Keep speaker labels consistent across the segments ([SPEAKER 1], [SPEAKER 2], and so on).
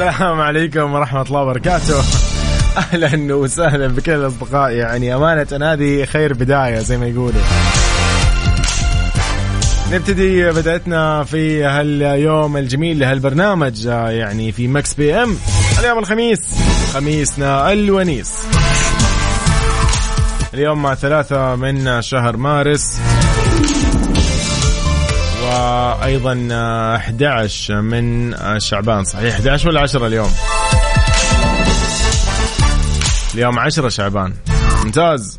[SPEAKER 1] السلام عليكم ورحمة الله وبركاته. أهلا وسهلا بكل الأصدقاء يعني أمانة هذه خير بداية زي ما يقولوا. نبتدي بدايتنا في هاليوم الجميل لهالبرنامج يعني في Mix PM. اليوم الخميس خميسنا الونيس. اليوم مع ثلاثة من شهر مارس. وأيضا 11 من شعبان. صحيح 11 ولا 10 اليوم؟ اليوم 10 شعبان. ممتاز.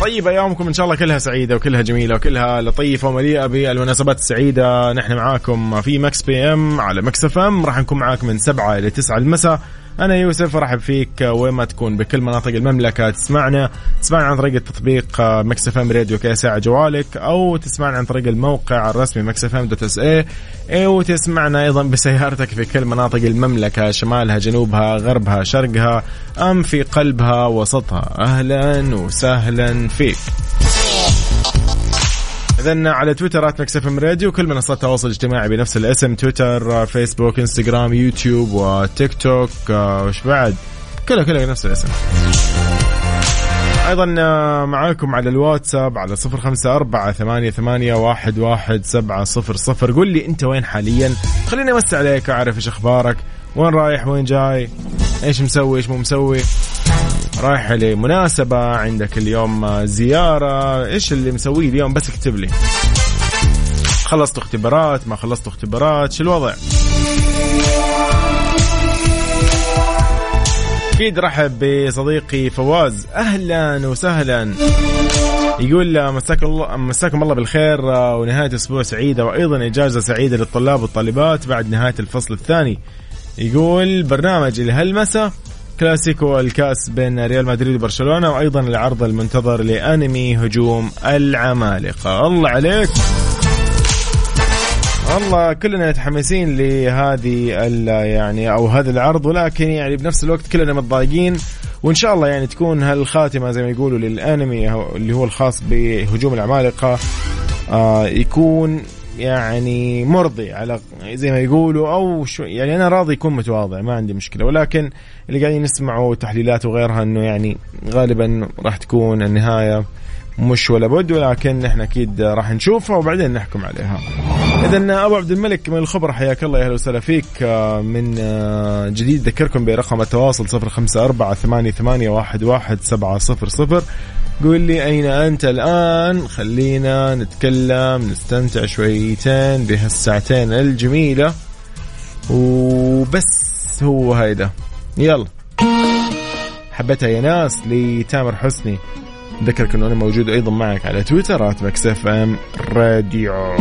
[SPEAKER 1] طيب ايامكم إن شاء الله كلها سعيدة وكلها جميلة وكلها لطيفة ومليئة بالمناسبات السعيدة. نحن معاكم في Mix PM على Mix FM. راح نكون معاكم من 7 إلى 9 المساء. أنا يوسف أرحب فيك وين ما تكون بكل مناطق المملكة. تسمعنا تسمعنا عن طريق التطبيق Mix FM Radio KSA ع جوالك أو تسمعنا عن طريق الموقع الرسمي Mix FM dot SA وتسمعنا أيضا بسيارتك في كل مناطق المملكة شمالها جنوبها غربها شرقها أم في قلبها وسطها. أهلا وسهلا فيك. اذا على تويتر at FM Radio كل منصات التواصل الاجتماعي بنفس الاسم تويتر فيسبوك إنستغرام يوتيوب وتيك توك وش بعد؟ كلها كلها نفس الاسم. أيضا معاكم على الواتساب على صفر خمسة أربعة ثمانية, ثمانية واحد, واحد سبعة صفر صفر. قول لي أنت وين حاليا؟ خليني امس عليك أعرف إيش أخبارك وين رايح وين جاي؟ إيش مسوي إيش مو مسوي؟ رايح لمناسبة عندك اليوم زيارة. إيش اللي مسويه اليوم؟ بس اكتب لي. خلصت اختبارات ما خلصت اختبارات شو الوضع؟ أكيد رحب بصديقي فواز. أهلا وسهلا. يقول مساك الله مساكم الله بالخير ونهاية أسبوع سعيدة وأيضا إجازة سعيدة للطلاب والطالبات بعد نهاية الفصل الثاني. يقول برنامج لهالمساء كلاسيكو الكاس بين ريال مدريد وبرشلونة وأيضا العرض المنتظر لأنمي هجوم العمالقة. الله عليك. والله كلنا متحمسين لهذه يعني أو هذا العرض ولكن يعني بنفس الوقت كلنا متضايقين وإن شاء الله يعني تكون هالخاتمة زي ما يقولوا للأنمي اللي هو الخاص بهجوم العمالقة آه يكون يعني مرضي على زي ما يقولوا أو شو يعني أنا راضي يكون متواضع ما عندي مشكلة. ولكن اللي قاعدين نسمعه تحليلات وغيرها إنه يعني غالبا راح تكون النهاية. مش ولا بد ولكن إحنا أكيد راح نشوفها وبعدين نحكم عليها. اذا أبو عبد الملك من الخبر حياك الله يا أهلا وسهلا فيك آه، من آه، جديد ذكركم برقم التواصل 054 88 11700 قول لي أين أنت الآن؟ خلينا نتكلم نستمتع شويتين بهالساعتين الجميلة. وبس هو هيدا. يلا. حبتها يا ناس لتامر حسني. ذكرك انه أنا موجود أيضا معك على تويتر FM Radio.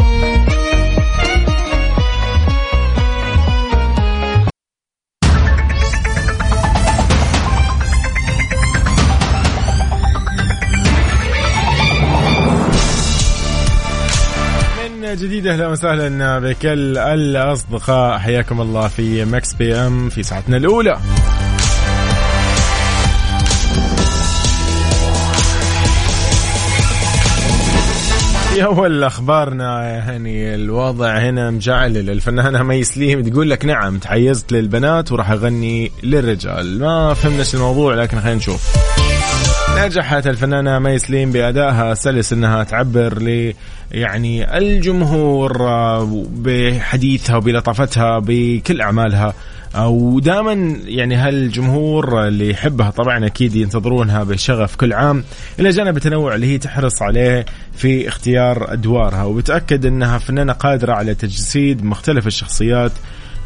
[SPEAKER 1] جديد أهلا وسهلا بكل الأصدقاء. حياكم الله في Mix PM في ساعتنا الأولى. في أول أخبارنا يعني الوضع هنا مجعلل الفنانة مي سليم تقول لك نعم تحيزت للبنات وراح أغني للرجال. ما فهمنا الموضوع لكن خلينا نشوف. نجحت الفنانة مي سليم بأدائها سلس أنها تعبر ل يعني الجمهور آه، بحديثها وبلطافتها بكل أعمالها. ودائما يعني هالجمهور اللي يحبها طبعا أكيد ينتظرونها بشغف كل عام. إلى جانب التنوع اللي هي تحرص عليه في اختيار أدوارها وبتأكد إنها فنانة قادرة على تجسيد مختلف الشخصيات.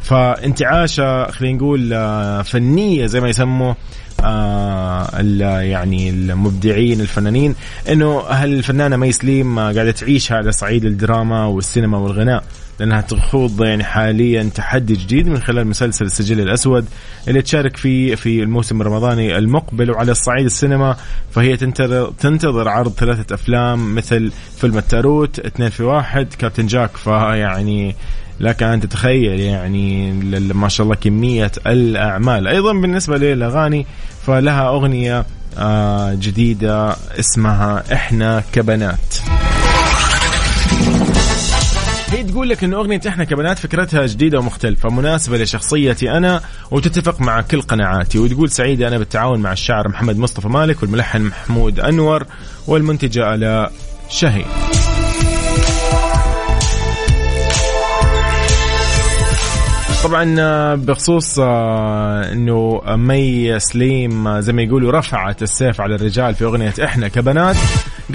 [SPEAKER 1] فانتعاشة خلينا نقول آه، فنية زي ما يسموه آه يعني المبدعين الفنانين إنه هل الفنانه مي سليم قاعدة تعيش على صعيد الدراما والسينما والغناء. لانها تخوض يعني حاليا تحدي جديد من خلال مسلسل السجل الأسود اللي تشارك فيه في الموسم الرمضاني المقبل وعلى الصعيد السينما. فهي تنتظر تنتظر عرض ثلاثة أفلام مثل فيلم التاروت اثنين في واحد كابتن جاك. فيعني لك ان تتخيل يعني ما شاء الله كمية الأعمال. أيضا بالنسبة للأغاني فلها أغنية آه، جديدة اسمها إحنا كبنات. هي تقول لك إن أغنية إحنا كبنات فكرتها جديدة ومختلفة مناسبة لشخصيتي أنا وتتفق مع كل قناعاتي. وتقول سعيدة أنا بالتعاون مع الشاعر محمد مصطفى مالك والملحن محمود أنور والمنتجة آلاء شهي طبعا آه، بخصوص آه، إنه مي سليم آه، زي ما يقولوا رفعت السيف على الرجال في أغنية إحنا كبنات.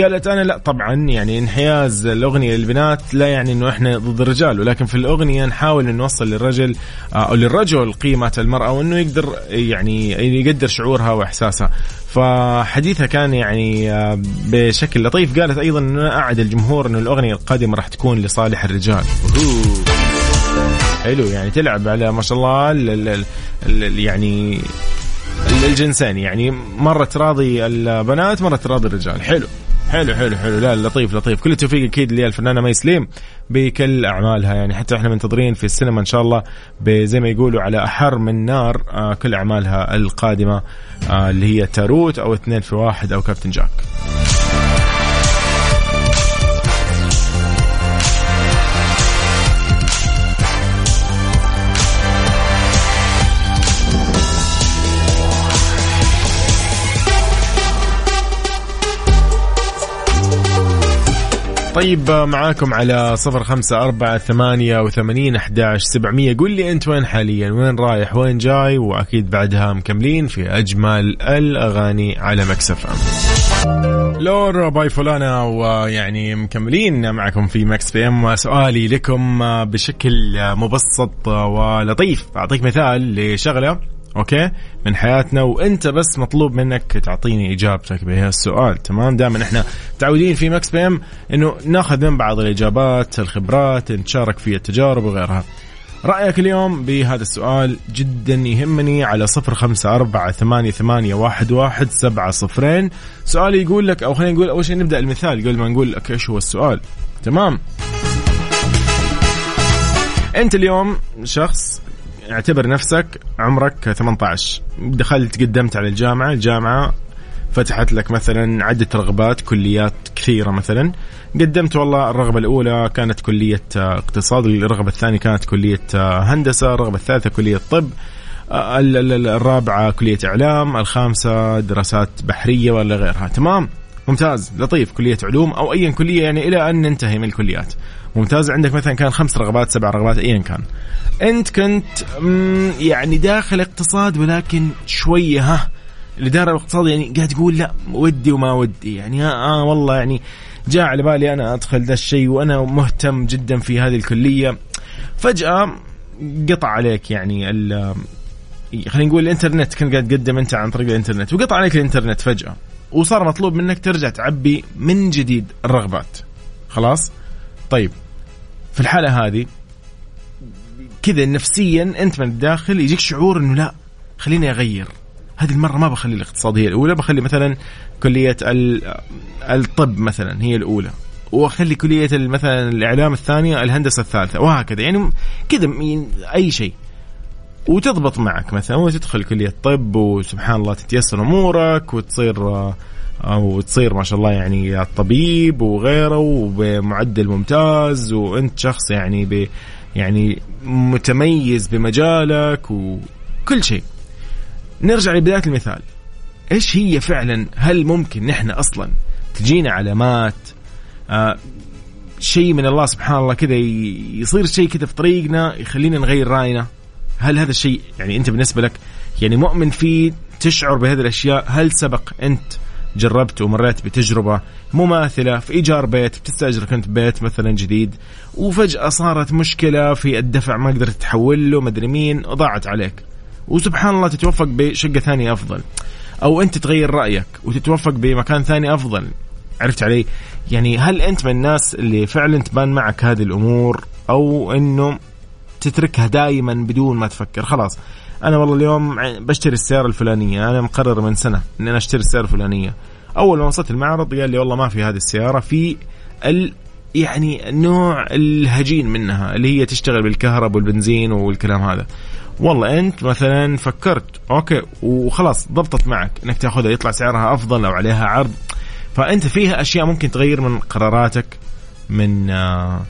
[SPEAKER 1] قالت أنا لا طبعا يعني انحياز الأغنية للبنات لا يعني إنه إحنا ضد الرجال ولكن في الأغنية نحاول نوصل للرجل أو للرجل قيمة المرأة وإنه يقدر يعني يقدر شعورها وإحساسها. فحديثها كان يعني بشكل لطيف. قالت أيضا إنه أعد الجمهور إنه الأغنية القادمة راح تكون لصالح الرجال. حلو يعني تلعب على ما شاء الله ال ال ال يعني الجنسين يعني مرة تراضي البنات مرة تراضي الرجال. حلو حلو حلو حلو. لا لطيف لطيف. كل التوفيق أكيد للفنانه مي سليم بكل أعمالها. يعني حتى إحنا منتظرين في السينما إن شاء الله زي ما يقولوا على أحر من نار آه، كل أعمالها القادمة آه، اللي هي تاروت أو اثنين في واحد أو كابتن جاك. طيب معاكم على صفر خمسة أربعة ثمانية وثمانين أحداش سبعمية. قل لي أنت وين حاليا؟ وين رايح؟ وين جاي؟ وأكيد بعدها مكملين في أجمل الأغاني على Mix FM. لور باي فولانا ويعني مكملين معكم في Mix PM. وسؤالي لكم بشكل مبسط ولطيف. أعطيك مثال لشغلة. okay؟ من حياتنا وأنت بس مطلوب منك تعطيني إجابتك السؤال تمام؟ دائما إحنا متعودين في ماكس بي إم إنه ناخذ من بعض الإجابات الخبرات نتشارك في التجارب وغيرها. رأيك اليوم بهذا السؤال جدا يهمني على صفر خمسة أربعة ثمانية, ثمانية واحد, واحد سبعة صفرين. سؤالي يقول لك أو خلينا نقول أول شيء نبدأ المثال قبل ما نقول لك إيش هو السؤال. تمام؟ أنت اليوم شخص اعتبر نفسك عمرك 18 دخلت قدمت على الجامعة الجامعة فتحت لك مثلا عدة رغبات كليات كثيرة مثلا. قدمت والله الرغبة الأولى كانت كلية اقتصاد الرغبة الثانية كانت كلية هندسة الرغبة الثالثة كلية طب الرابعة كلية إعلام الخامسة دراسات بحرية ولا غيرها. تمام. ممتاز لطيف كلية علوم أو أي كلية يعني إلى أن ننتهي من الكليات. ممتاز عندك مثلا كان خمس رغبات سبع رغبات ايا كان. أنت كنت يعني داخل اقتصاد ولكن شوية ها الإدارة الاقتصاد يعني قاعد تقول لا ودي وما ودي يعني آه, آه والله يعني جاء على بالي أنا أدخل ذا الشيء وأنا مهتم جدا في هذه الكلية. فجأة قطع عليك يعني خلينا نقول الإنترنت كنت قاعد تقدم أنت عن طريق الإنترنت وقطع عليك الإنترنت فجأة. وصار مطلوب منك ترجع تعبي من جديد الرغبات. خلاص؟ طيب في الحالة هذه كذا نفسيا أنت من الداخل يجيك شعور إنه لا خليني أغير. هذه المرة ما بخلي الاقتصاد هي الأولى بخلي مثلا كلية الطب مثلا هي الأولى وأخلي كلية مثلا الإعلام الثانية الهندسة الثالثة وهكذا. يعني كذا أي شيء. وتضبط معك مثلا وتدخل كلية طب وسبحان الله تتيسر أمورك وتصير أو تصير ما شاء الله يعني طبيب وغيره وبمعدل ممتاز وأنت شخص يعني ب يعني متميز بمجالك وكل شيء. نرجع لبداية المثال. إيش هي فعلا؟ هل ممكن نحن أصلا تجينا علامات آه شيء من الله سبحان الله كذا يصير شيء كذا في طريقنا يخلينا نغير رأينا؟ هل هذا الشيء يعني أنت بالنسبة لك يعني مؤمن فيه تشعر بهذه الأشياء؟ هل سبق أنت جربت ومريت بتجربة مماثلة في إيجار بيت بتستأجر كنت بيت مثلا جديد وفجأة صارت مشكلة في الدفع ما قدرت تحول له مدري مين وضاعت عليك. وسبحان الله تتوفق بشقة ثانية أفضل. أو أنت تغير رأيك وتتوفق بمكان ثاني أفضل. عرفت علي؟ يعني هل أنت من الناس اللي فعلا تبان معك هذه الأمور؟ أو أنه تتركها دائما بدون ما تفكر. خلاص أنا والله اليوم بشتري السيارة الفلانية. أنا مقرر من سنة ان أنا أشتري السيارة الفلانية. أول ما وصلت المعرض قال لي والله ما في هذه السيارة في ال يعني نوع الهجين منها اللي هي تشتغل بالكهرباء والبنزين والكلام هذا. والله أنت مثلا فكرت أوكي وخلاص ضبطت معك إنك تأخذها يطلع سعرها أفضل أو عليها عرض. فأنت فيها أشياء ممكن تغير من قراراتك من آه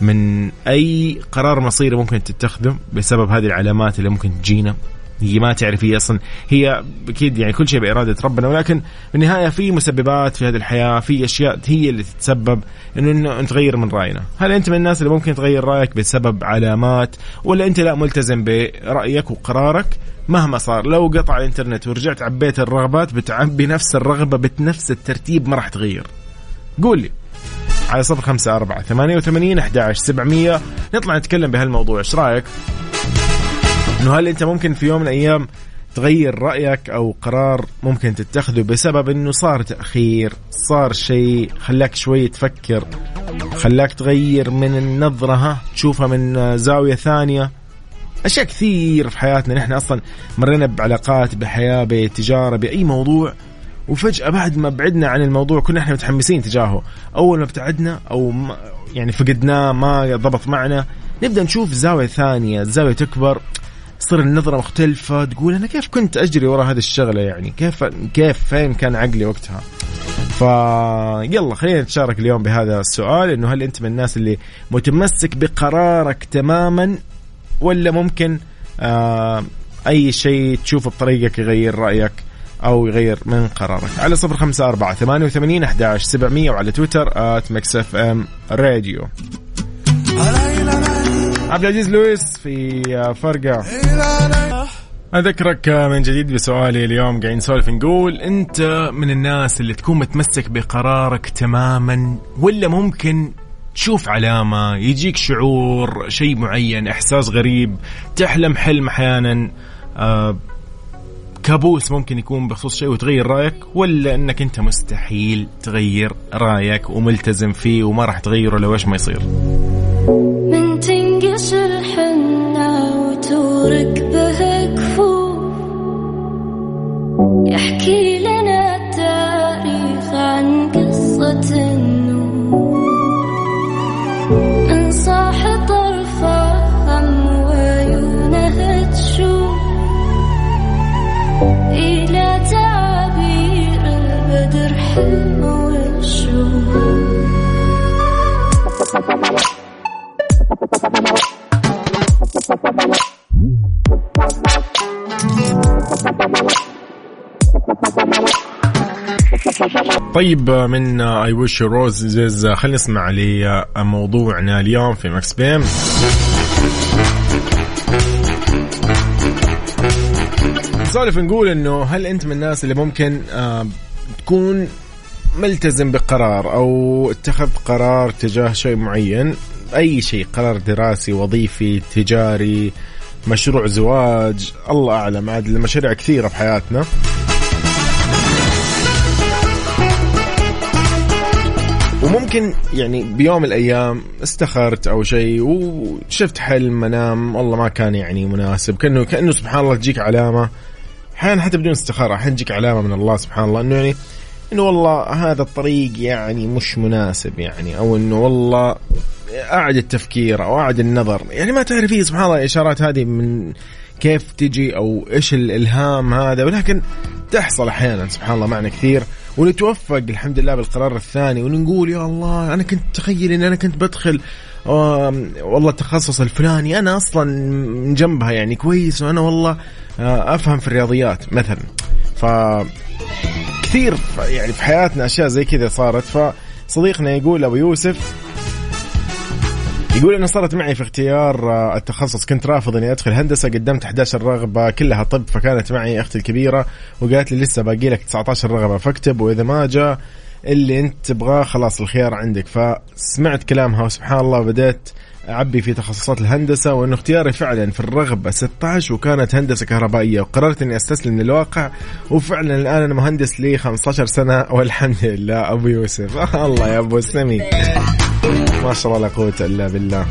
[SPEAKER 1] من أي قرار مصيري ممكن تتخذه بسبب هذه العلامات اللي ممكن تجينا. هي ما تعرف هي أصلا هي أكيد يعني كل شيء بإرادة ربنا ولكن في النهايه في مسببات في هذه الحياة في أشياء هي اللي تتسبب إنه إنه تغير من رأينا، هل أنت من الناس اللي ممكن تغير رأيك بسبب علامات ولا أنت لا ملتزم برأيك وقرارك مهما صار؟ لو قطع الإنترنت ورجعت عبيت الرغبات بتعبي نفس الرغبة بنفس الترتيب ما راح تغير. قول لي. على صفر خمسة أربعة ثمانية وثمانين أحد سبعمية. نطلع نتكلم بهالموضوع إيش رأيك؟ إنه هل أنت ممكن في يوم من الأيام تغير رأيك أو قرار ممكن تتخذه بسبب أنه صار تأخير صار شيء خلاك شوي تفكر خلاك تغير من النظرة ها؟ تشوفها من زاوية ثانية. أشياء كثير في حياتنا نحن أصلا مرينا بعلاقات بحياة بتجارة بأي موضوع. وفجأة بعد ما بعدنا عن الموضوع كنا إحنا متحمسين تجاهه. أول ما ابتعدنا أو ما يعني فقدناه ما ضبط معنا نبدأ نشوف زاوية ثانية الزاوية تكبر تصير النظرة مختلفة تقول أنا كيف كنت أجري ورا هذه الشغلة يعني؟ كيف كيف فين كان عقلي وقتها؟ فيلا خلينا نتشارك اليوم بهذا السؤال إنه هل أنت من الناس اللي متمسك بقرارك تماما ولا ممكن آه أي شيء تشوفه بطريقك يغير رأيك؟ أو يغير من قرارك. على صفر خمسة أربعة ثمانية وثمانين أحداش سبعمية وعلى تويتر at Mix FM Radio. عبد العزيز لويس في فرقة. أذكرك من جديد بسؤالي اليوم قاعدين نسولف نقول أنت من الناس اللي تكون متمسك بقرارك تماما ولا ممكن تشوف علامة يجيك شعور شيء معين إحساس غريب تحلم حلم أحيانا آه كابوس ممكن يكون بخصوص شيء وتغير رأيك ولا إنك أنت مستحيل تغير رأيك وملتزم فيه وما راح تغيره لو إيش ما يصير؟ من تنقش الحنة وتورك به كفوف يحكي لنا التاريخ عن قصة طيب من I Wish Roses خلينا نسمع لموضوعنا اليوم في Mix PM نسولف نقول إنه هل أنت من الناس اللي ممكن آه تكون ملتزم بقرار أو اتخذت قرار تجاه شيء معين أي شيء قرار دراسي وظيفي تجاري مشروع زواج الله أعلم عاد المشاريع كثيرة في حياتنا. وممكن يعني بيوم من الأيام استخرت أو شيء وشفت حلم منام والله ما كان يعني مناسب كانه كأنه سبحان الله تجيك علامة أحيانا حتى بدون استخارة أحيانا تجيك علامة من الله سبحان الله إنه يعني إنه والله هذا الطريق يعني مش مناسب يعني أو إنه والله أعد التفكير أو أعد النظر. يعني ما تعرف هي سبحان الله الإشارات هذه من كيف تجي أو إيش الإلهام هذا ولكن تحصل أحيانا سبحان الله معنا كثير ونتوفق الحمد لله بالقرار الثاني ونقول يا الله أنا كنت تخيل ان أنا كنت بدخل والله التخصص الفلاني أنا أصلا من جنبها يعني كويس وأنا والله أفهم في الرياضيات مثلا. ف كثير يعني في حياتنا أشياء زي كذا صارت. فصديقنا يقول أبو يوسف يقول انه صارت معي في اختيار آه، التخصص. كنت رافض إني أدخل هندسة قدمت 11 رغبة كلها طب فكانت معي أختي الكبيرة وقالت لي لسه باقي لك 19 رغبة فاكتب وإذا ما جاء اللي أنت تبغاه خلاص الخيار عندك. فسمعت كلامها وسبحان الله بديت أعبي في تخصصات الهندسة وانه اختياري فعلا في الرغبة 16 وكانت هندسة كهربائية. وقررت إني أستسلم للواقع وفعلا الآن أنا مهندس لي 15 سنة والحمد لله. أبو يوسف. الله يا أبو سمي ما شاء الله لا قوة إلا بالله.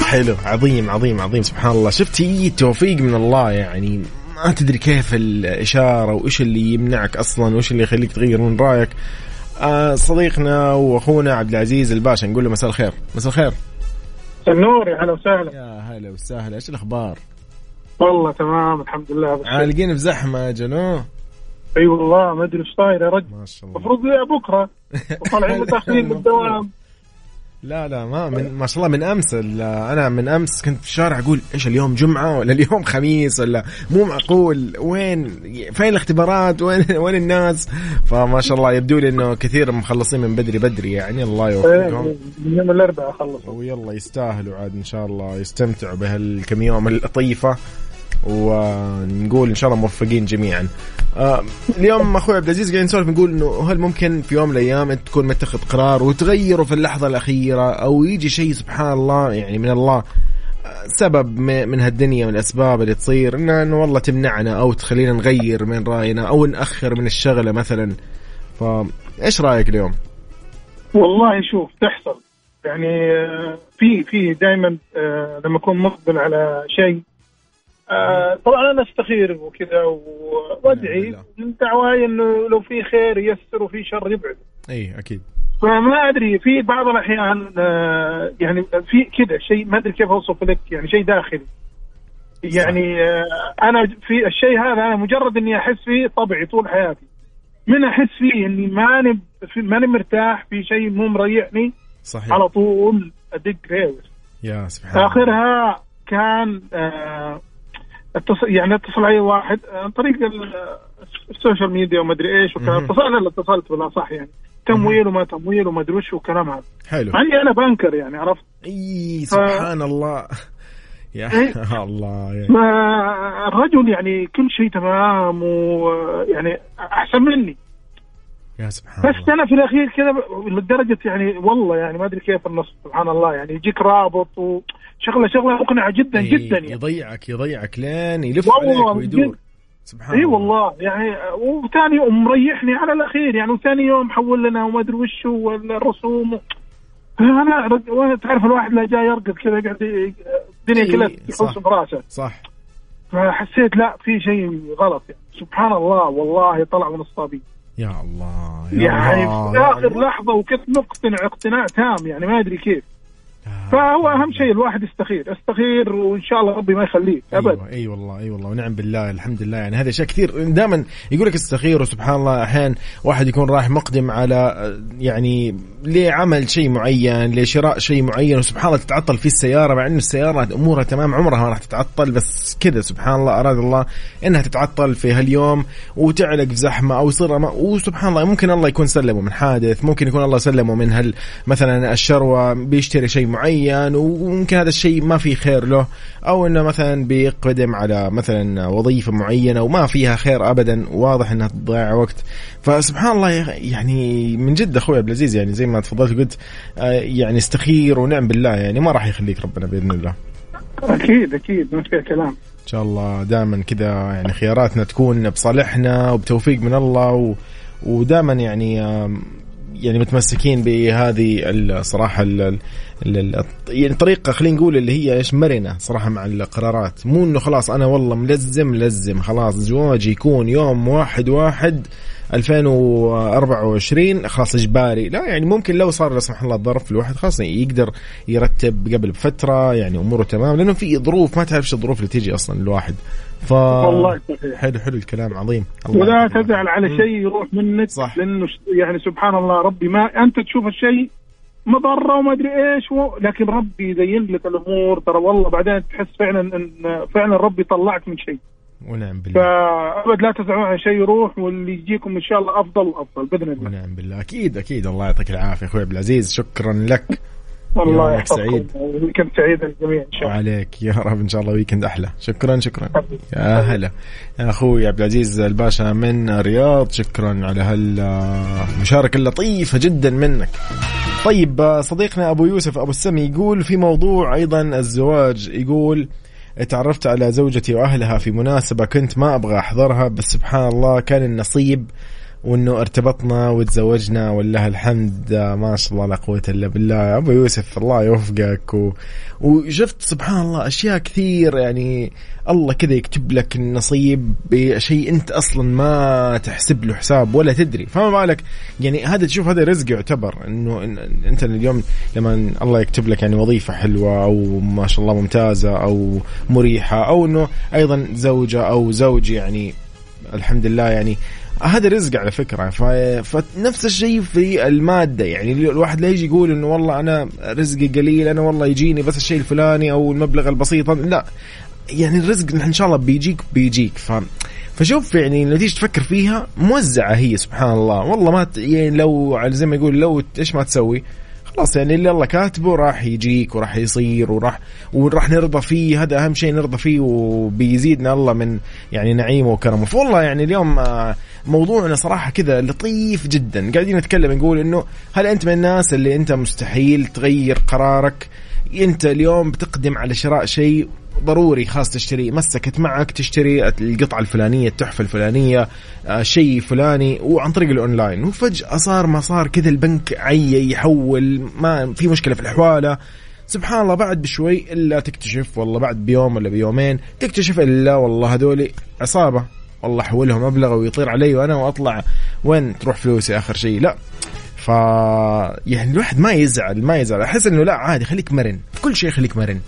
[SPEAKER 1] حلو. عظيم عظيم عظيم. سبحان الله. شفت؟ هي توفيق من الله يعني. ما تدري كيف الإشارة وإيش اللي يمنعك أصلا وإيش اللي يخليك تغير من رأيك. آه صديقنا وأخونا عبد العزيز الباشا نقول له مساء الخير. مساء الخير.
[SPEAKER 2] النور يا هلا وسهلا.
[SPEAKER 1] يا هلا وسهلا إيش الأخبار؟
[SPEAKER 2] والله تمام الحمد لله.
[SPEAKER 1] عالقين في زحمه يا جنو.
[SPEAKER 2] أي والله ما أدري إيش صاير يا رجل.
[SPEAKER 1] ما شاء الله.
[SPEAKER 2] المفروض بكرة. وطالعين متأخرين من الدوام
[SPEAKER 1] لا لا ما من ما شاء الله من أمس أنا من أمس كنت في الشارع أقول إيش اليوم جمعة ولا اليوم خميس ولا مو معقول وين فين الاختبارات؟ وين وين الناس؟ فما شاء الله يبدو لي إنه كثير مخلصين من بدري بدري يعني الله يوفقهم
[SPEAKER 2] إيه، من يوم الأربعاء خلصوا.
[SPEAKER 1] ويلا يستاهلوا عاد إن شاء الله يستمتعوا بهالكم يوم اللطيفه ونقول إن شاء الله موفقين جميعا. آه اليوم أخوي عبد العزيز قاعدين نسولف نقول إنه هل ممكن في يوم من الأيام أنت تكون متخذ قرار وتغيره في اللحظة الأخيرة أو يجي شيء سبحان الله يعني من الله آه، سبب من هالدنيا من الأسباب اللي تصير إنه إنه والله تمنعنا أو تخلينا نغير من رأينا أو نأخر من الشغلة مثلا فايش رأيك اليوم؟
[SPEAKER 2] والله شوف تحصل يعني آه، في في دائما لما أكون مقبل على شيء آه، طبعا أنا أستخير وكذا
[SPEAKER 1] وأدعي
[SPEAKER 2] من دعواي إنه لو في خير ييسر وفي شر يبعد.
[SPEAKER 1] إي أكيد.
[SPEAKER 2] فما أدري في بعض الأحيان آه، يعني في كذا شيء ما أدري كيف أوصف لك يعني شيء داخلي. يعني آه، أنا في الشيء هذا أنا مجرد إني أحس فيه طبعي طول حياتي. من أحس فيه إني ماني ماني مرتاح في شيء مو مريحني
[SPEAKER 1] صحيح.
[SPEAKER 2] على طول أدق reverse.
[SPEAKER 1] يا سبحان الله.
[SPEAKER 2] آخرها كان آه، اتصل يعني اتصل علي واحد عن طريق ال- ال social media وما أدري إيش
[SPEAKER 1] مهم.
[SPEAKER 2] اتصل أنا اللي اتصلت ولا صح يعني. تمويل وما تمويل وما أدري وش والكلام هذا.
[SPEAKER 1] حلو.
[SPEAKER 2] مع إني أنا بنكر يعني عرفت؟
[SPEAKER 1] إي سبحان الله. يا
[SPEAKER 2] إيه؟
[SPEAKER 1] الله يا
[SPEAKER 2] فالرجل يعني كل شيء تمام ويعني أحسن مني.
[SPEAKER 1] يا سبحان
[SPEAKER 2] بس
[SPEAKER 1] الله.
[SPEAKER 2] أنا في الأخير كذا لدرجة يعني والله يعني ما أدري كيف النص سبحان الله. يعني يجيك رابط وشغله شغله مقنعة جدا
[SPEAKER 1] إيه،
[SPEAKER 2] جدا يعني.
[SPEAKER 1] يضيعك يضيعك لين يلف
[SPEAKER 2] والله
[SPEAKER 1] عليك ويدور. سبحان
[SPEAKER 2] إي
[SPEAKER 1] الله.
[SPEAKER 2] والله. يعني وثاني يوم مريحني على الأخير. يعني وثاني يوم حول لنا وما أدري وش هو الرسوم. أنا رج- تعرف الواحد لا جاي يرقد كذا يقعد الدنيا كلها. تحوس براسه.
[SPEAKER 1] صح.
[SPEAKER 2] فحسيت لا في شيء غلط يعني. سبحان الله. والله طلع من الصابي
[SPEAKER 1] يا الله يا
[SPEAKER 2] يعني
[SPEAKER 1] الله
[SPEAKER 2] في آخر
[SPEAKER 1] الله.
[SPEAKER 2] لحظة وكنت مقتنع اقتناع تام يعني ما أدري كيف. فهو أهم شيء الواحد يستخير استخير وإن شاء الله ربي ما يخليه أبد.
[SPEAKER 1] أيوه أي والله أي والله ونعم بالله الحمد لله. يعني هذه أشياء كثير. دائما يقول لك استخير وسبحان الله أحيانا واحد يكون رايح مقدم على آه، يعني لعمل شيء معين لشراء شيء معين وسبحان الله تتعطل في السيارة مع انه السيارة أمورها تمام عمرها ما راح تتعطل بس كذا سبحان الله أراد الله إنها تتعطل في هاليوم وتعلق في زحمة أو يصير وسبحان الله ممكن الله يكون سلمه من حادث ممكن يكون الله سلمه من هال مثلا الشروة بيشتري شيء معين وممكن هذا الشيء ما فيه خير له أو إنه مثلا بيقدم على مثلا وظيفة معينة وما فيها خير ابدا واضح إنها تضيع وقت. فسبحان الله يعني من جد أخوي عبد العزيز يعني زي ما تفضلت وقلت آه، يعني استخير ونعم بالله يعني ما راح يخليك ربنا بإذن الله.
[SPEAKER 2] أكيد أكيد ما فيها كلام.
[SPEAKER 1] إن شاء الله دائما كذا يعني خياراتنا تكون بصالحنا وبتوفيق من الله و... ودائما يعني يعني متمسكين بهذه الصراحة ال... ال... ال... يعني طريقة خلينا نقول اللي هي إيش مرنة صراحة مع القرارات. مو إنه خلاص أنا والله ملزم ملزم خلاص زواجي يكون يوم واحد واحد 2024 خلاص اجباري لا يعني ممكن لو صار لا سمح الله ظرف الواحد خلاص يقدر يرتب قبل بفترة يعني أموره تمام. لأنه في ظروف ما تعرف إيش الظروف اللي تيجي أصلا الواحد ف
[SPEAKER 2] والله صحيح
[SPEAKER 1] حلو حلو الكلام عظيم. الله
[SPEAKER 2] ولا. تزعل على. شيء يروح منك
[SPEAKER 1] صح.
[SPEAKER 2] لأنه يعني سبحان الله ربي ما أنت تشوف الشيء مضره وما أدري إيش و... لكن ربي يزين لك الأمور. ترى والله بعدين تحس فعلا إن فعلا ربي طلعك من شيء.
[SPEAKER 1] ونعم بالله.
[SPEAKER 2] فأبد لا تزعلون على شيء يروح واللي يجيكم إن شاء الله أفضل وأفضل بإذن الله.
[SPEAKER 1] ونعم بالله. أكيد أكيد. الله يعطيك العافية. أخوي عبد العزيز شكرا لك.
[SPEAKER 2] الله
[SPEAKER 1] يومك
[SPEAKER 2] يحفظكم.
[SPEAKER 1] سعيد.
[SPEAKER 2] ويكند سعيد للجميع إن شاء الله.
[SPEAKER 1] وعليك. يا رب إن شاء الله ويكند أحلى. شكرا شكرا. يا هلا. يا أخوي عبد العزيز الباشا من الرياض شكرا على هالمشاركة اللطيفة جدا منك. طيب صديقنا أبو يوسف أبو السمي يقول في موضوع أيضا الزواج يقول تعرفت على زوجتي وأهلها في مناسبة كنت ما أبغى أحضرها بس سبحان الله كان النصيب وإنه ارتبطنا وتزوجنا ولله الحمد ما شاء الله لا قوة إلا بالله. أبو يوسف الله يوفقك. و... وشفت سبحان الله أشياء كثير يعني الله كذا يكتب لك النصيب بشيء أنت أصلا ما تحسب له حساب ولا تدري. فما بالك؟ يعني هذا تشوف هذا رزق يعتبر إنه أنت اليوم لما الله يكتب لك يعني وظيفة حلوة أو ما شاء الله ممتازة أو مريحة أو إنه أيضا زوجة أو زوج يعني الحمد لله يعني هذا رزق على فكرة ف... فنفس الشيء في المادة يعني الواحد لا يجي يقول إنه والله أنا رزقي قليل أنا والله يجيني بس الشيء الفلاني أو المبلغ البسيط لا يعني الرزق إن شاء الله بيجيك بيجيك ف فشوف يعني لو تيجي تفكر فيها موزعة هي سبحان الله والله ما ت... يعني لو زي ما يقول لو إيش ما تسوي خلاص يعني اللي الله كاتبه راح يجيك وراح يصير وراح وراح نرضى فيه. هذا أهم شيء نرضى فيه وبيزيدنا الله من يعني نعيمه وكرمه. فوالله يعني اليوم آه، موضوعنا صراحة كذا لطيف جدا. قاعدين نتكلم نقول إنه هل أنت من الناس اللي أنت مستحيل تغير قرارك؟ أنت اليوم بتقدم على شراء شيء ضروري خاص تشتري مسكت معك تشتري القطعة الفلانية التحفة الفلانية آه، شيء فلاني وعن طريق الأونلاين. وفجأة صار ما صار كذا البنك عي يحول ما في مشكلة في الحوالة. سبحان الله بعد بشوي إلا تكتشف والله بعد بيوم ولا بيومين تكتشف إلا والله هذول عصابة. والله حولهم مبلغ ويطير علي وأنا وأطلع. وين تروح فلوسي آخر شيء؟ لا. ف يعني الواحد ما يزعل ما يزعل. أحس إنه لا عادي خليك مرن. كل شيء خليك مرن.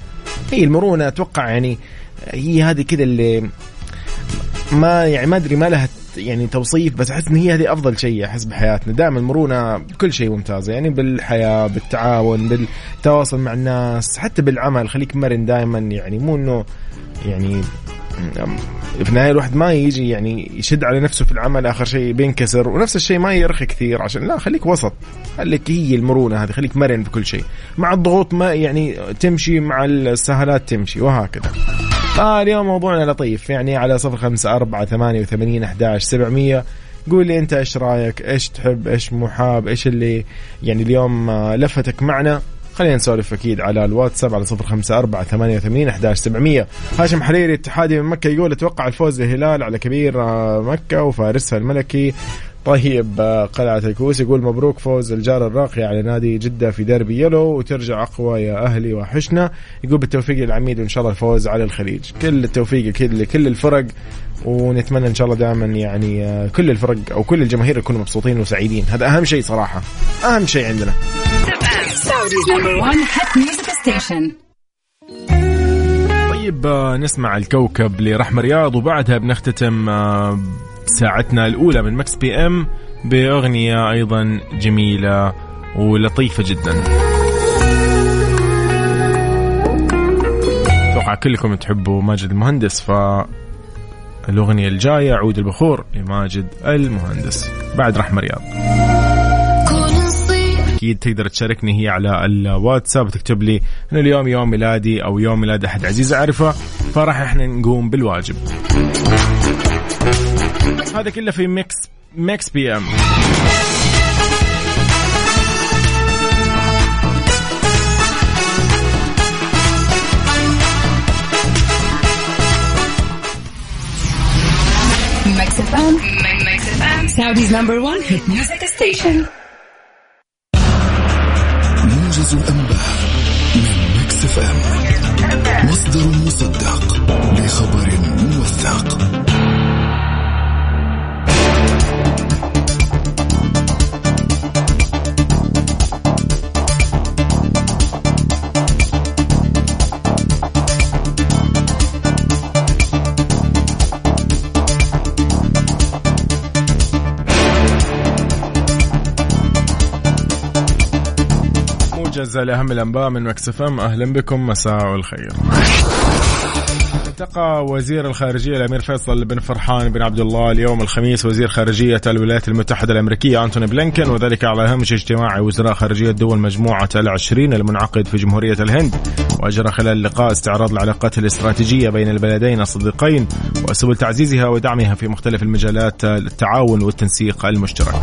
[SPEAKER 1] هي المرونة أتوقع يعني هي هذه كذا اللي ما يعني ما أدري ما لها يعني توصيف بس أحس إن هي هذه أفضل شيء أحس بحياتنا. دائما المرونة بكل شيء ممتازه يعني بالحياة بالتعاون بالتواصل مع الناس حتى بالعمل. خليك مرن دائما. يعني مو إنه يعني في النهاية الواحد ما يجي يعني يشد على نفسه في العمل آخر شيء بينكسر ونفس الشيء ما يرخي كثير عشان لا خليك وسط خليك هي المرونة هذه خليك مرن في كل شيء مع الضغوط ما يعني تمشي مع السهلات تمشي وهكذا. آه اليوم موضوعنا لطيف يعني على صفر خمسة أربعة ثمانية وثمانين أحداش سبعمية. قول لي أنت إيش رأيك؟ إيش تحب؟ إيش مو حاب إيش اللي يعني اليوم آه، لفتك معنا؟ خلينا نسولف أكيد على الواتساب على صفر خمسة أربعة ثمانية وثمانين أحداش سبعمية. هاشم حريري اتحادي من مكة يقول أتوقع الفوز للهلال على كبير آه، مكة وفارسها الملكي. طيب آه، قلعة الكوس يقول مبروك فوز الجار الراقي على نادي جدة في ديربي يلو وترجع أقوى يا أهلي وحشنا. يقول بالتوفيق للعميد وإن شاء الله الفوز على الخليج. كل التوفيق أكيد لكل الفرق ونتمنى إن شاء الله دائما يعني آه، كل الفرق أو كل الجماهير يكونوا مبسوطين وسعيدين. هذا أهم شيء صراحة أهم شيء عندنا.
[SPEAKER 3] Saudi's number one hit music station.
[SPEAKER 1] طيب آه، نسمع الكوكب لرحمة رياض وبعدها بنختتم آه، ساعتنا الأولى من Mix PM بأغنية أيضا جميلة ولطيفة جدا. أتوقع كلكم تحبوا ماجد المهندس ف الأغنية الجاية عود البخور لماجد المهندس. بعد رحمة رياض. أكيد تقدر تشاركني هي على الواتساب وتكتب لي إنه اليوم يوم ميلادي أو يوم ميلاد أحد عزيز أعرفه فراح إحنا نقوم بالواجب هذا كله في
[SPEAKER 3] Mix Mix PM. Saudi's number one hit music station.
[SPEAKER 4] موجز الأنباء من ميكس إف إم. مصدر مصدق لخبر موثق.
[SPEAKER 1] موجز لاهم الأنباء من Mix FM. أهلا بكم. مساء الخير. التقى وزير الخارجية الأمير فيصل بن فرحان بن عبد الله اليوم الخميس. وزير خارجية الولايات المتحدة الأمريكية أنتوني بلينكن وذلك على هامش اجتماع وزراء خارجية دول مجموعة العشرين المنعقد في جمهورية الهند. وأجرى خلال اللقاء استعراض العلاقات الاستراتيجية بين البلدين الصديقين وسبل تعزيزها ودعمها في مختلف المجالات التعاون والتنسيق المشترك.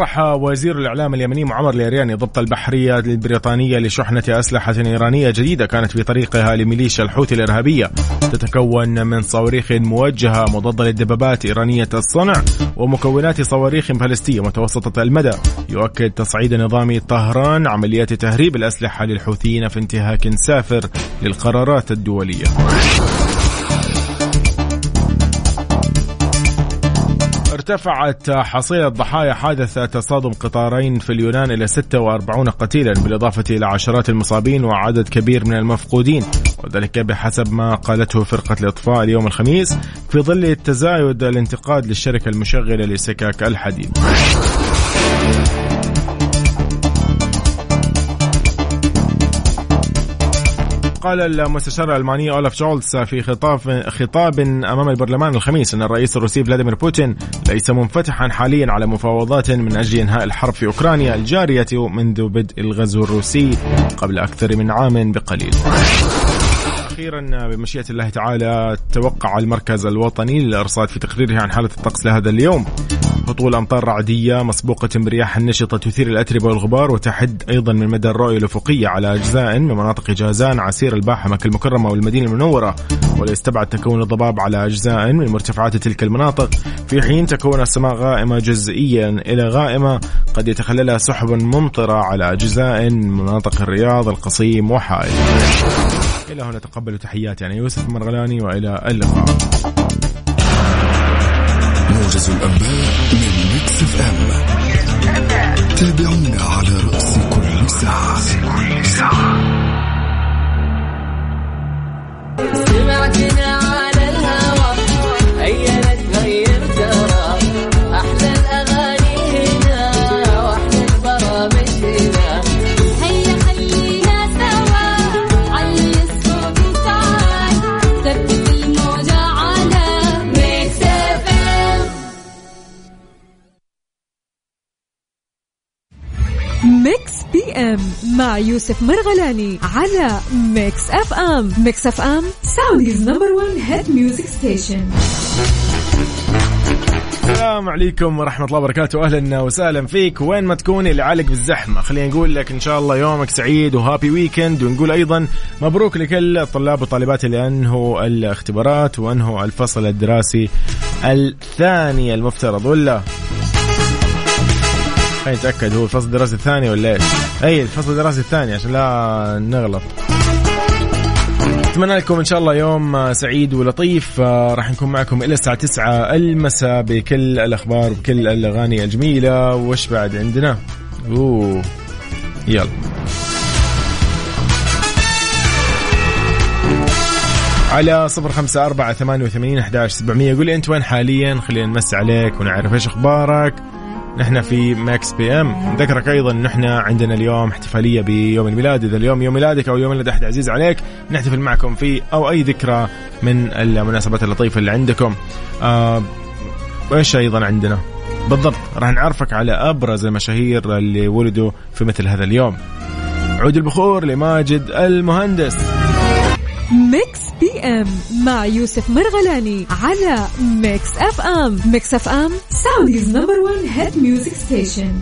[SPEAKER 1] صرح وزير الإعلام اليمني معمر اليرياني ضبط البحرية البريطانية لشحنة أسلحة إيرانية جديدة كانت في طريقها لميليشيا الحوثي الإرهابية. تتكون من صواريخ موجهة مضادة للدبابات إيرانية الصنع ومكونات صواريخ فلسطينيه متوسطة المدى. يؤكد تصعيد نظام طهران عمليات تهريب الأسلحة للحوثيين في انتهاك سافر للقرارات الدولية. ارتفعت حصيلة ضحايا حادث تصادم قطارين في اليونان إلى 46 قتيلا بالإضافة إلى عشرات المصابين وعدد كبير من المفقودين. وذلك بحسب ما قالته فرقة الإطفاء اليوم الخميس في ظل تزايد الانتقاد للشركة المشغلة لسكك الحديد. قال المستشار الألماني اولف شولتز في خطاب خطاب أمام البرلمان الخميس أن الرئيس الروسي فلاديمير بوتين ليس منفتحا حاليا على مفاوضات من أجل إنهاء الحرب في أوكرانيا الجارية منذ بدء الغزو الروسي قبل أكثر من عام بقليل. أخيرا بمشيئة الله تعالى توقع المركز الوطني للإرصاد في تقريره عن حالة الطقس لهذا اليوم. هطول امطار رعدية مسبوقة برياح نشطه تثير الأتربة والغبار وتحد أيضا من مدى الرؤية الأفقية على أجزاء من مناطق جازان عسير الباحة مكة المكرمة والمدينة المنورة. ولا يستبعد تكون الضباب على أجزاء من مرتفعات تلك المناطق. في حين تكون السماء غائمة جزئيا إلى غائمة قد يتخللها سحب ممطرة على أجزاء من مناطق الرياض القصيم وحائل. إلى هنا تقبلوا تحياتي. أنا يوسف مرغلاني وإلى اللقاء.
[SPEAKER 4] موجز الأنباء من Mix FM تابعونا على رأس كل ساعة.
[SPEAKER 5] سمعتنا على الهوى. هيا
[SPEAKER 6] أم مع يوسف مرغلاني على Mix FM Mix FM Saudi's number 1 hit music station
[SPEAKER 1] السلام عليكم ورحمة الله وبركاته. أهلا وسهلا فيك. وين ما تكون اللي علق بالزحمة. خلينا نقول لك إن شاء الله يومك سعيد و happy weekend ونقول أيضا مبروك لكل الطلاب والطالبات اللي أنهوا الاختبارات وأنهوا الفصل الدراسي الثاني المفترض. ولا خلينا نتأكد هو الفصل الدراسي الثاني ولا إيش؟ أي الفصل الدراسي الثاني عشان لا نغلط. أتمنى لكم إن شاء الله يوم سعيد ولطيف. آه، راح نكون معكم إلى الساعة 9 المساء بكل الأخبار وكل الأغاني الجميلة. وش بعد عندنا؟ أوه يلا. على صفر خمسة أربعة ثمانية وثمانين أحداش سبعمية. قول لي أنت وين حاليا؟ خلينا نمس عليك ونعرف إيش أخبارك. نحن في Mix PM ذكرك أيضا ان إحنا عندنا اليوم احتفالية بيوم الميلاد. إذا اليوم يوم ميلادك أو يوم ميلاد احد عزيز عليك نحتفل معكم فيه أو أي ذكرى من المناسبات اللطيفة اللي عندكم. آه وايش أيضا عندنا؟ بالضبط راح نعرفك على أبرز المشاهير اللي ولدوا في مثل هذا اليوم. عود البخور لماجد المهندس.
[SPEAKER 6] Mix PM مع يوسف مرغلاني على Mix FM. Mix FM Saudi's number 1 hit music station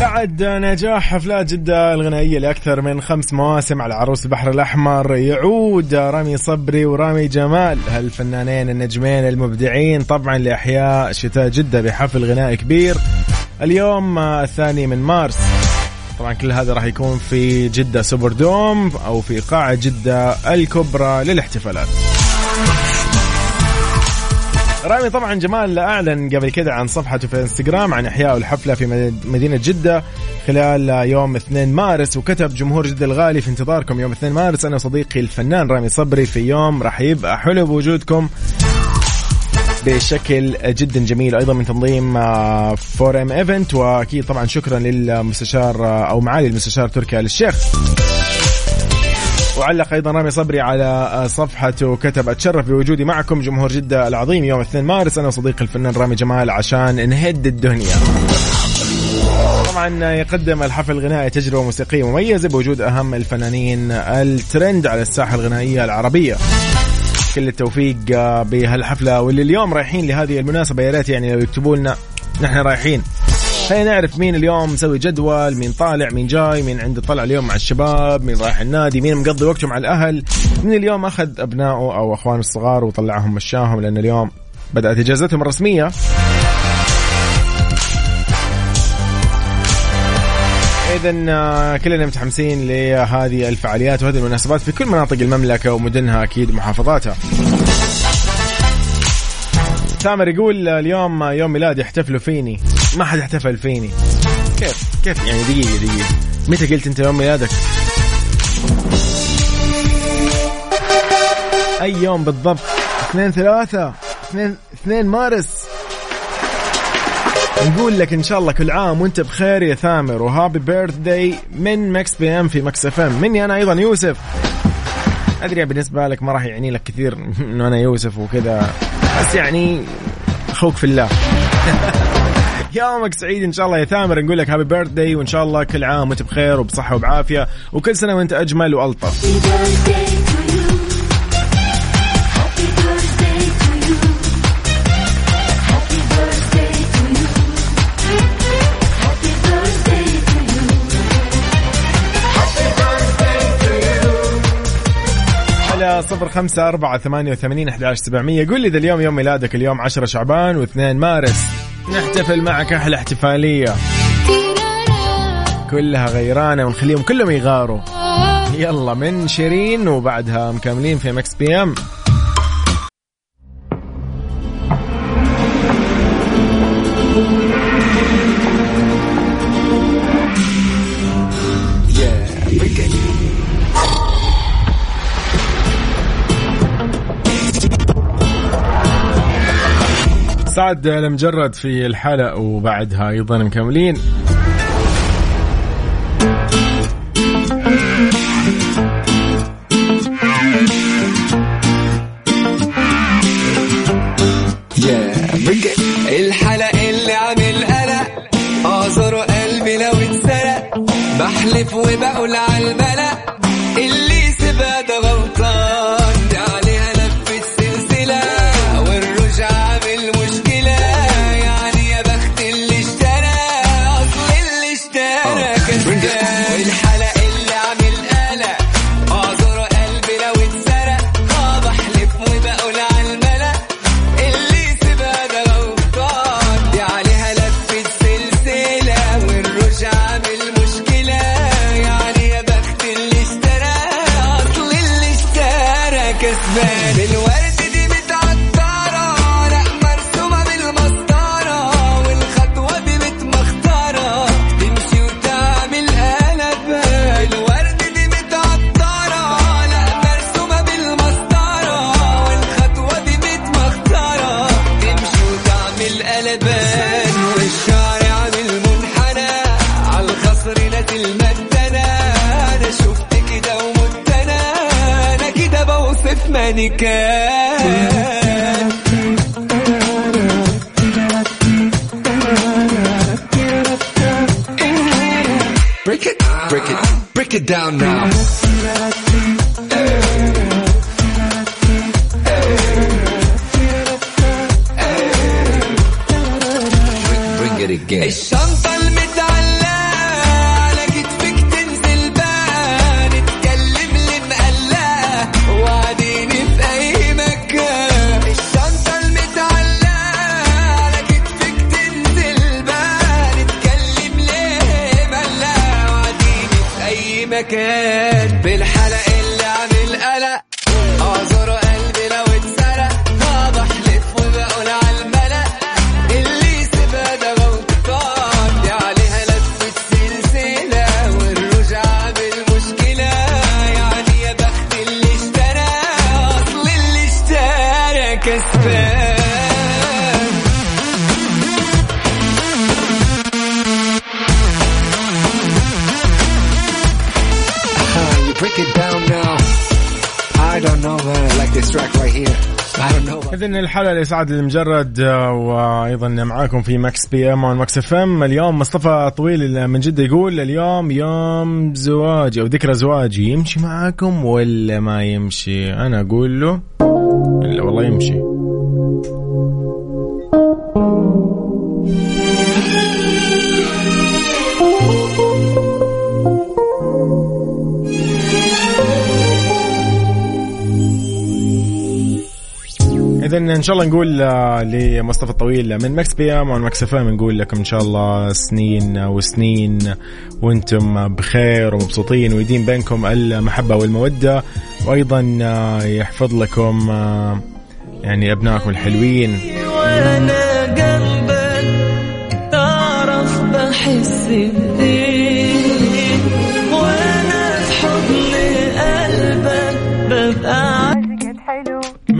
[SPEAKER 1] بعد نجاح حفلات جدة الغنائية لأكثر من خمس مواسم على عروس البحر الأحمر يعود رامي صبري ورامي جمال هالفنانين النجمين المبدعين طبعا لإحياء شتاء جدة بحفل غنائي كبير. اليوم الثاني من مارس. طبعا كل هذا راح يكون في جدة سوبر دوم أو في قاعة جدة الكبرى للاحتفالات. رامي طبعا جمال أعلن قبل كده عن صفحته في إنستغرام عن إحياء الحفلة في مدينة جدة خلال يوم 2 مارس وكتب جمهور جدة الغالي في انتظاركم يوم 2 مارس أنا وصديقي الفنان رامي صبري في يوم راح يبقى حلو بوجودكم. بشكل جدا جميل. أيضا من تنظيم Four M Event. وأكيد طبعا شكرا للمستشار آه، أو معالي المستشار تركي آل الشيخ. وعلق أيضا رامي صبري على آه، صفحته وكتب أتشرف بوجودي معكم جمهور جدة العظيم يوم 2 مارس. أنا وصديقي الفنان رامي جمال عشان نهد الدنيا. طبعا يقدم الحفل الغنائي تجربة موسيقية مميزة بوجود أهم الفنانين الترند على الساحة الغنائية العربية. كل التوفيق آه، بهالحفلة. واللي اليوم رايحين لهذه المناسبة يا ريت يعني لو يكتبوا لنا نحن رايحين. خلينا نعرف مين اليوم مسوي جدول مين طالع مين جاي مين عنده طلع اليوم مع الشباب مين رايح النادي مين مقضي وقته مع الأهل. مين اليوم أخذ أبنائه أو أخوانه الصغار وطلعهم مشاهم لأن اليوم بدأت إجازتهم الرسمية. اذا آه، كلنا متحمسين لهذه الفعاليات وهذه المناسبات في كل مناطق المملكة ومدنها أكيد ومحافظاتها ثامر يقول اليوم يوم ميلادي احتفلوا فيني. ما حد احتفل فيني. كيف؟ كيف؟ يعني دقيقة دقيقة. متى قلت أنت يوم ميلادك؟ أي يوم بالضبط؟ اثنين ثلاثة. اثنين اثنين مارس. نقول لك إن شاء الله كل عام وأنت بخير يا ثامر و happy birthday من Mix PM في Mix FM. مني أنا أيضا يوسف. أدري بالنسبة لك ما راح يعني لك كثير إنه أنا يوسف وكذا بس يعني أخوك في الله. يومك سعيد إن شاء الله يا ثامر نقول لك happy birthday وإن شاء الله كل عام وأنت بخير وبصحة وبعافية وكل سنة وأنت أجمل وألطف. صفر خمسة أربعة ثمانية وثمانين أحد سبعمية. قول لي إذا اليوم يوم ميلادك اليوم عشرة شعبان واثنين مارس. نحتفل معك أحلى احتفالية. كلها غيرانة ونخليهم كلهم يغاروا. يلا من شيرين وبعدها مكملين في Mix PM. سعد المجرد في الحلقة وبعدها أيضا مكملين.
[SPEAKER 7] الحلق اللي عامل قلق اعذر قلبي لو اتسرق بحلف وبقول على الملأ Break it, break it, down now. Know.
[SPEAKER 1] اذا الحلقة لسعد لمجرد آه، وأيضا معاكم في Mix PM Mix FM اليوم مصطفى طويل من جدة يقول اليوم يوم زواجي أو ذكرى زواجي يمشي معاكم ولا ما يمشي؟ أنا أقول له والله يمشي. اذا إن شاء الله نقول آه، لمصطفى الطويل من Mix PM و Mix FM نقول لكم إن شاء الله سنين وسنين وأنتم بخير ومبسوطين ويدين بينكم المحبة والمودة. وأيضا آه، يحفظ لكم آه، يعني أبنائكم الحلوين.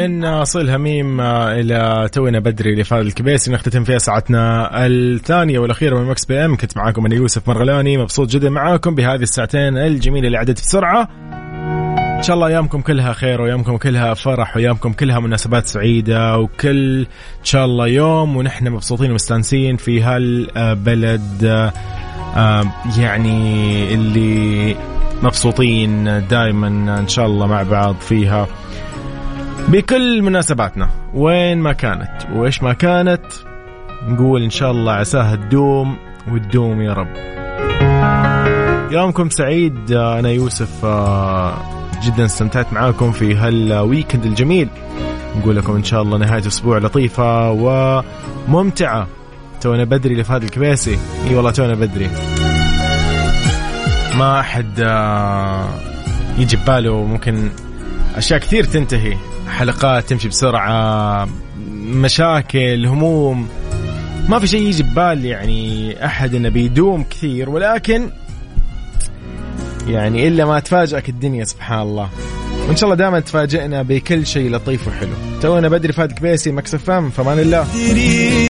[SPEAKER 1] من صل هميم إلى تونا بدري لفادي الكبيسي نختتم فيها ساعتنا الثانية والأخيرة من Mix PM. كنت معاكم أنا يوسف مرغلاني. مبسوط جدا معاكم بهذه الساعتين الجميلة اللي عدت بسرعة. إن شاء الله ايامكم كلها خير وايامكم كلها فرح وايامكم كلها مناسبات سعيدة وكل إن شاء الله يوم. ونحن مبسوطين ومستانسين في هالبلد آه، يعني اللي مبسوطين دائما إن شاء الله مع بعض فيها. بكل مناسباتنا. وين ما كانت وإيش ما كانت نقول إن شاء الله عساها تدوم وتدوم يا رب. يومكم سعيد أنا يوسف آه، جدا استمتعت معاكم في هالويكند الجميل. نقول لكم إن شاء الله نهاية أسبوع لطيفة وممتعة. تونا بدري لفهد الكبيسي. إي والله تونا بدري. ما أحد آه، يجي بباله ممكن أشياء كثير تنتهي. حلقات تمشي بسرعة مشاكل هموم. ما في شيء يجي ببال يعني أحد إنه بيدوم كثير ولكن يعني إلا ما تفاجئك الدنيا سبحان الله. وإن شاء الله دائما تفاجئنا بكل شيء لطيف وحلو. تونا بدري فهد كبيسي مكسف فام فمان الله.